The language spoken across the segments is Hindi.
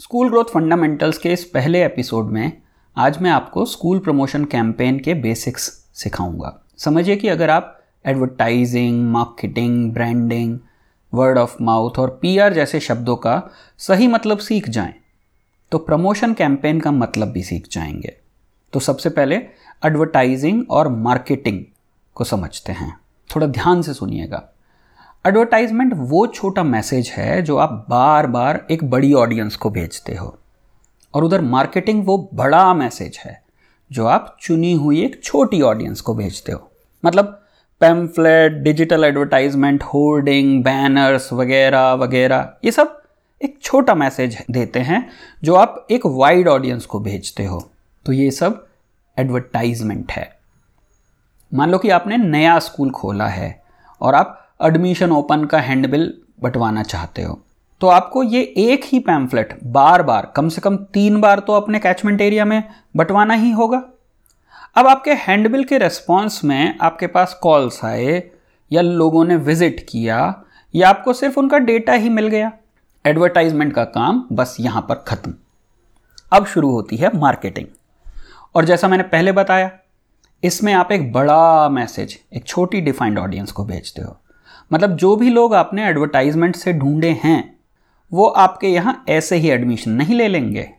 स्कूल ग्रोथ फंडामेंटल्स के इस पहले एपिसोड में आज मैं आपको स्कूल प्रमोशन कैंपेन के बेसिक्स सिखाऊँगा। समझिए कि अगर आप advertising, marketing, branding word of mouth और पीआर जैसे शब्दों का सही मतलब सीख जाएँ तो प्रमोशन कैंपेन का मतलब भी सीख जाएँगे। तो सबसे पहले एडवर्टाइजिंग और मार्केटिंग को समझते हैं। थोड़ा ध्यान से सुनिएगा। एडवर्टाइजमेंट वो छोटा मैसेज है जो आप बार बार एक बड़ी ऑडियंस को भेजते हो। और उधर मार्केटिंग वो बड़ा मैसेज है जो आप चुनी हुई एक छोटी ऑडियंस को भेजते हो। मतलब pamphlet digital advertisement hoarding banners वगैरह वगैरह, ये सब एक छोटा मैसेज देते हैं जो आप एक वाइड ऑडियंस को भेजते हो। तो ये सब एडवर्टाइजमेंट है। मान लो कि आपने नया स्कूल खोला है और आप एडमिशन ओपन का हैंडबिल बंटवाना चाहते हो। तो आपको ये एक ही पैम्फलेट बार बार, कम से कम तीन बार तो अपने कैचमेंट एरिया में बंटवाना ही होगा। अब आपके हैंडबिल के रेस्पॉन्स में आपके पास कॉल्स आए या लोगों ने विज़िट किया या आपको सिर्फ़ उनका डेटा ही मिल गया। एडवर्टाइजमेंट का काम बस यहाँ पर खत्म। अब शुरू होती है मार्केटिंग और जैसा मैंने पहले बताया, इसमें आप एक बड़ा मैसेज एक छोटी डिफाइंड ऑडियंस को भेजते हो। मतलब जो भी लोग आपने एडवर्टाइजमेंट से ढूंढे हैं, वो आपके यहाँ ऐसे ही एडमिशन नहीं ले लेंगे।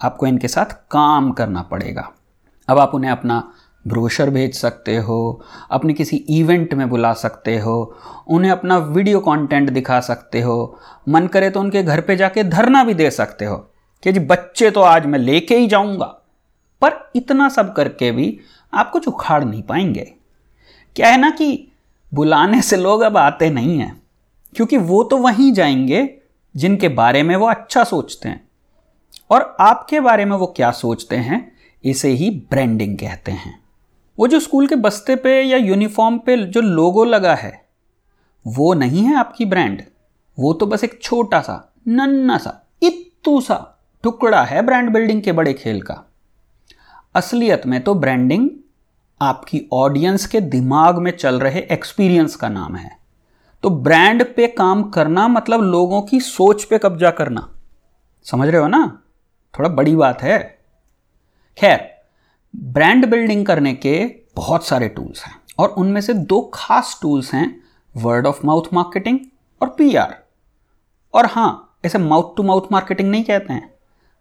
आपको इनके साथ काम करना पड़ेगा। अब आप उन्हें अपना ब्रोशर भेज सकते हो, अपने किसी इवेंट में बुला सकते हो, उन्हें अपना वीडियो कंटेंट दिखा सकते हो। मन करे तो उनके घर पे जाके धरना भी दे सकते हो कि जी बच्चे तो आज मैं लेके ही जाऊँगा। पर इतना सब करके भी आप कुछ उखाड़ नहीं पाएँगे। क्या है ना कि बुलाने से लोग अब आते नहीं हैं, क्योंकि वो तो वहीं जाएँगे जिनके बारे में वो अच्छा सोचते हैं। और आपके बारे में वो क्या सोचते हैं, इसे ही ब्रांडिंग कहते हैं। वो जो स्कूल के बस्ते पे या यूनिफॉर्म पे जो लोगो लगा है, वो नहीं है आपकी ब्रांड। वो तो बस एक छोटा सा, नन्ना सा इतू सा टुकड़ा है ब्रांड बिल्डिंग के बड़े खेल का। असलियत में तो ब्रांडिंग आपकी ऑडियंस के दिमाग में चल रहे एक्सपीरियंस का नाम है। तो ब्रांड पे काम करना मतलब लोगों की सोच पे कब्जा करना। समझ रहे हो ना? थोड़ा बड़ी बात है। खैर ब्रांड बिल्डिंग करने के बहुत सारे टूल्स हैं और उनमें से दो खास टूल्स हैं वर्ड ऑफ़ माउथ मार्केटिंग और पीआर और हाँ ऐसे माउथ टू माउथ मार्केटिंग नहीं कहते हैं।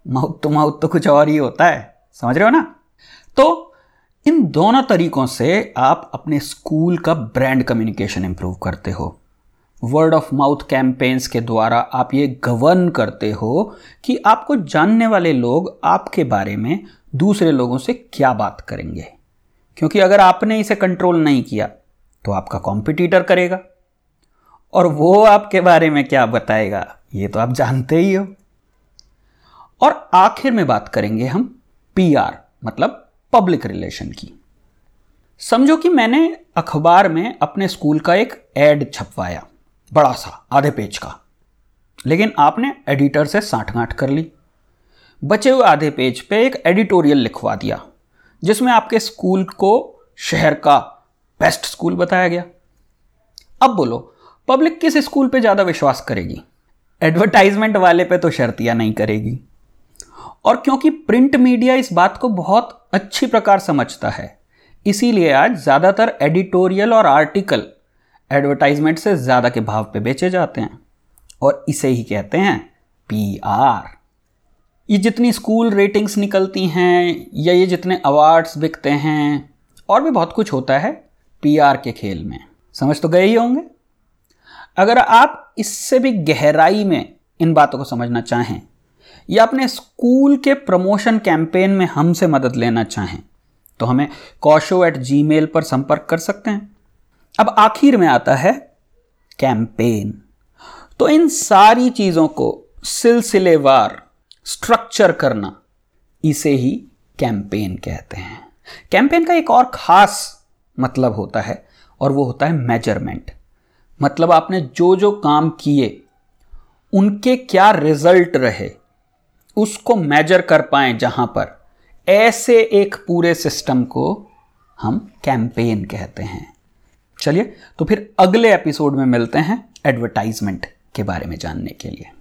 माउथ टू माउथ तो कुछ और ही होता है। समझ रहे हो ना? तो इन दोनों तरीकों से आप अपने स्कूल का ब्रांड कम्युनिकेशन इंप्रूव करते हो। वर्ड ऑफ़ माउथ कैंपेन्स के द्वारा आप ये गवर्न करते हो कि आपको जानने वाले लोग आपके बारे में दूसरे लोगों से क्या बात करेंगे। क्योंकि अगर आपने इसे कंट्रोल नहीं किया तो आपका कॉम्पिटिटर करेगा। और वो आपके बारे में क्या बताएगा, ये तो आप जानते ही हो। और आखिर में बात करेंगे हम पीआर मतलब पब्लिक रिलेशन की। समझो कि मैंने अखबार में अपने स्कूल का एक एड छपवाया, बड़ा सा, आधे पेज का। लेकिन आपने एडिटर से साठ गांठ कर ली। बचे हुए आधे पेज पे एक एडिटोरियल लिखवा दिया, जिसमें आपके स्कूल को शहर का बेस्ट स्कूल बताया गया। अब बोलो पब्लिक किस स्कूल पे ज़्यादा विश्वास करेगी? एडवर्टाइजमेंट वाले पे तो शर्तियाँ नहीं करेगी। और क्योंकि प्रिंट मीडिया इस बात को बहुत अच्छी प्रकार समझता है। इसीलिए आज ज़्यादातर एडिटोरियल और आर्टिकल एडवर्टाइजमेंट से ज़्यादा के भाव पे बेचे जाते हैं। और इसे ही कहते हैं पी आर। ये जितनी स्कूल रेटिंग्स निकलती हैं या ये जितने अवार्ड्स बिकते हैं, और भी बहुत कुछ होता है पी आर के खेल में। समझ तो गए ही होंगे। अगर आप इससे भी गहराई में इन बातों को समझना चाहें या अपने स्कूल के प्रमोशन कैंपेन में हमसे मदद लेना चाहें तो हमें कौशो एट जी मेल पर संपर्क कर सकते हैं। अब आखिर में आता है कैंपेन। तो इन सारी चीज़ों को सिलसिलेवार स्ट्रक्चर करना, इसे ही कैंपेन कहते हैं। कैंपेन का एक और खास मतलब होता है, और वो होता है मेज़रमेंट मतलब आपने जो जो काम किए, उनके क्या रिज़ल्ट रहे उसको मेजर कर पाए जहाँ पर। ऐसे एक पूरे सिस्टम को हम कैंपेन कहते हैं। चलिए तो फिर अगले एपिसोड में मिलते हैं एडवर्टाइजमेंट के बारे में जानने के लिए।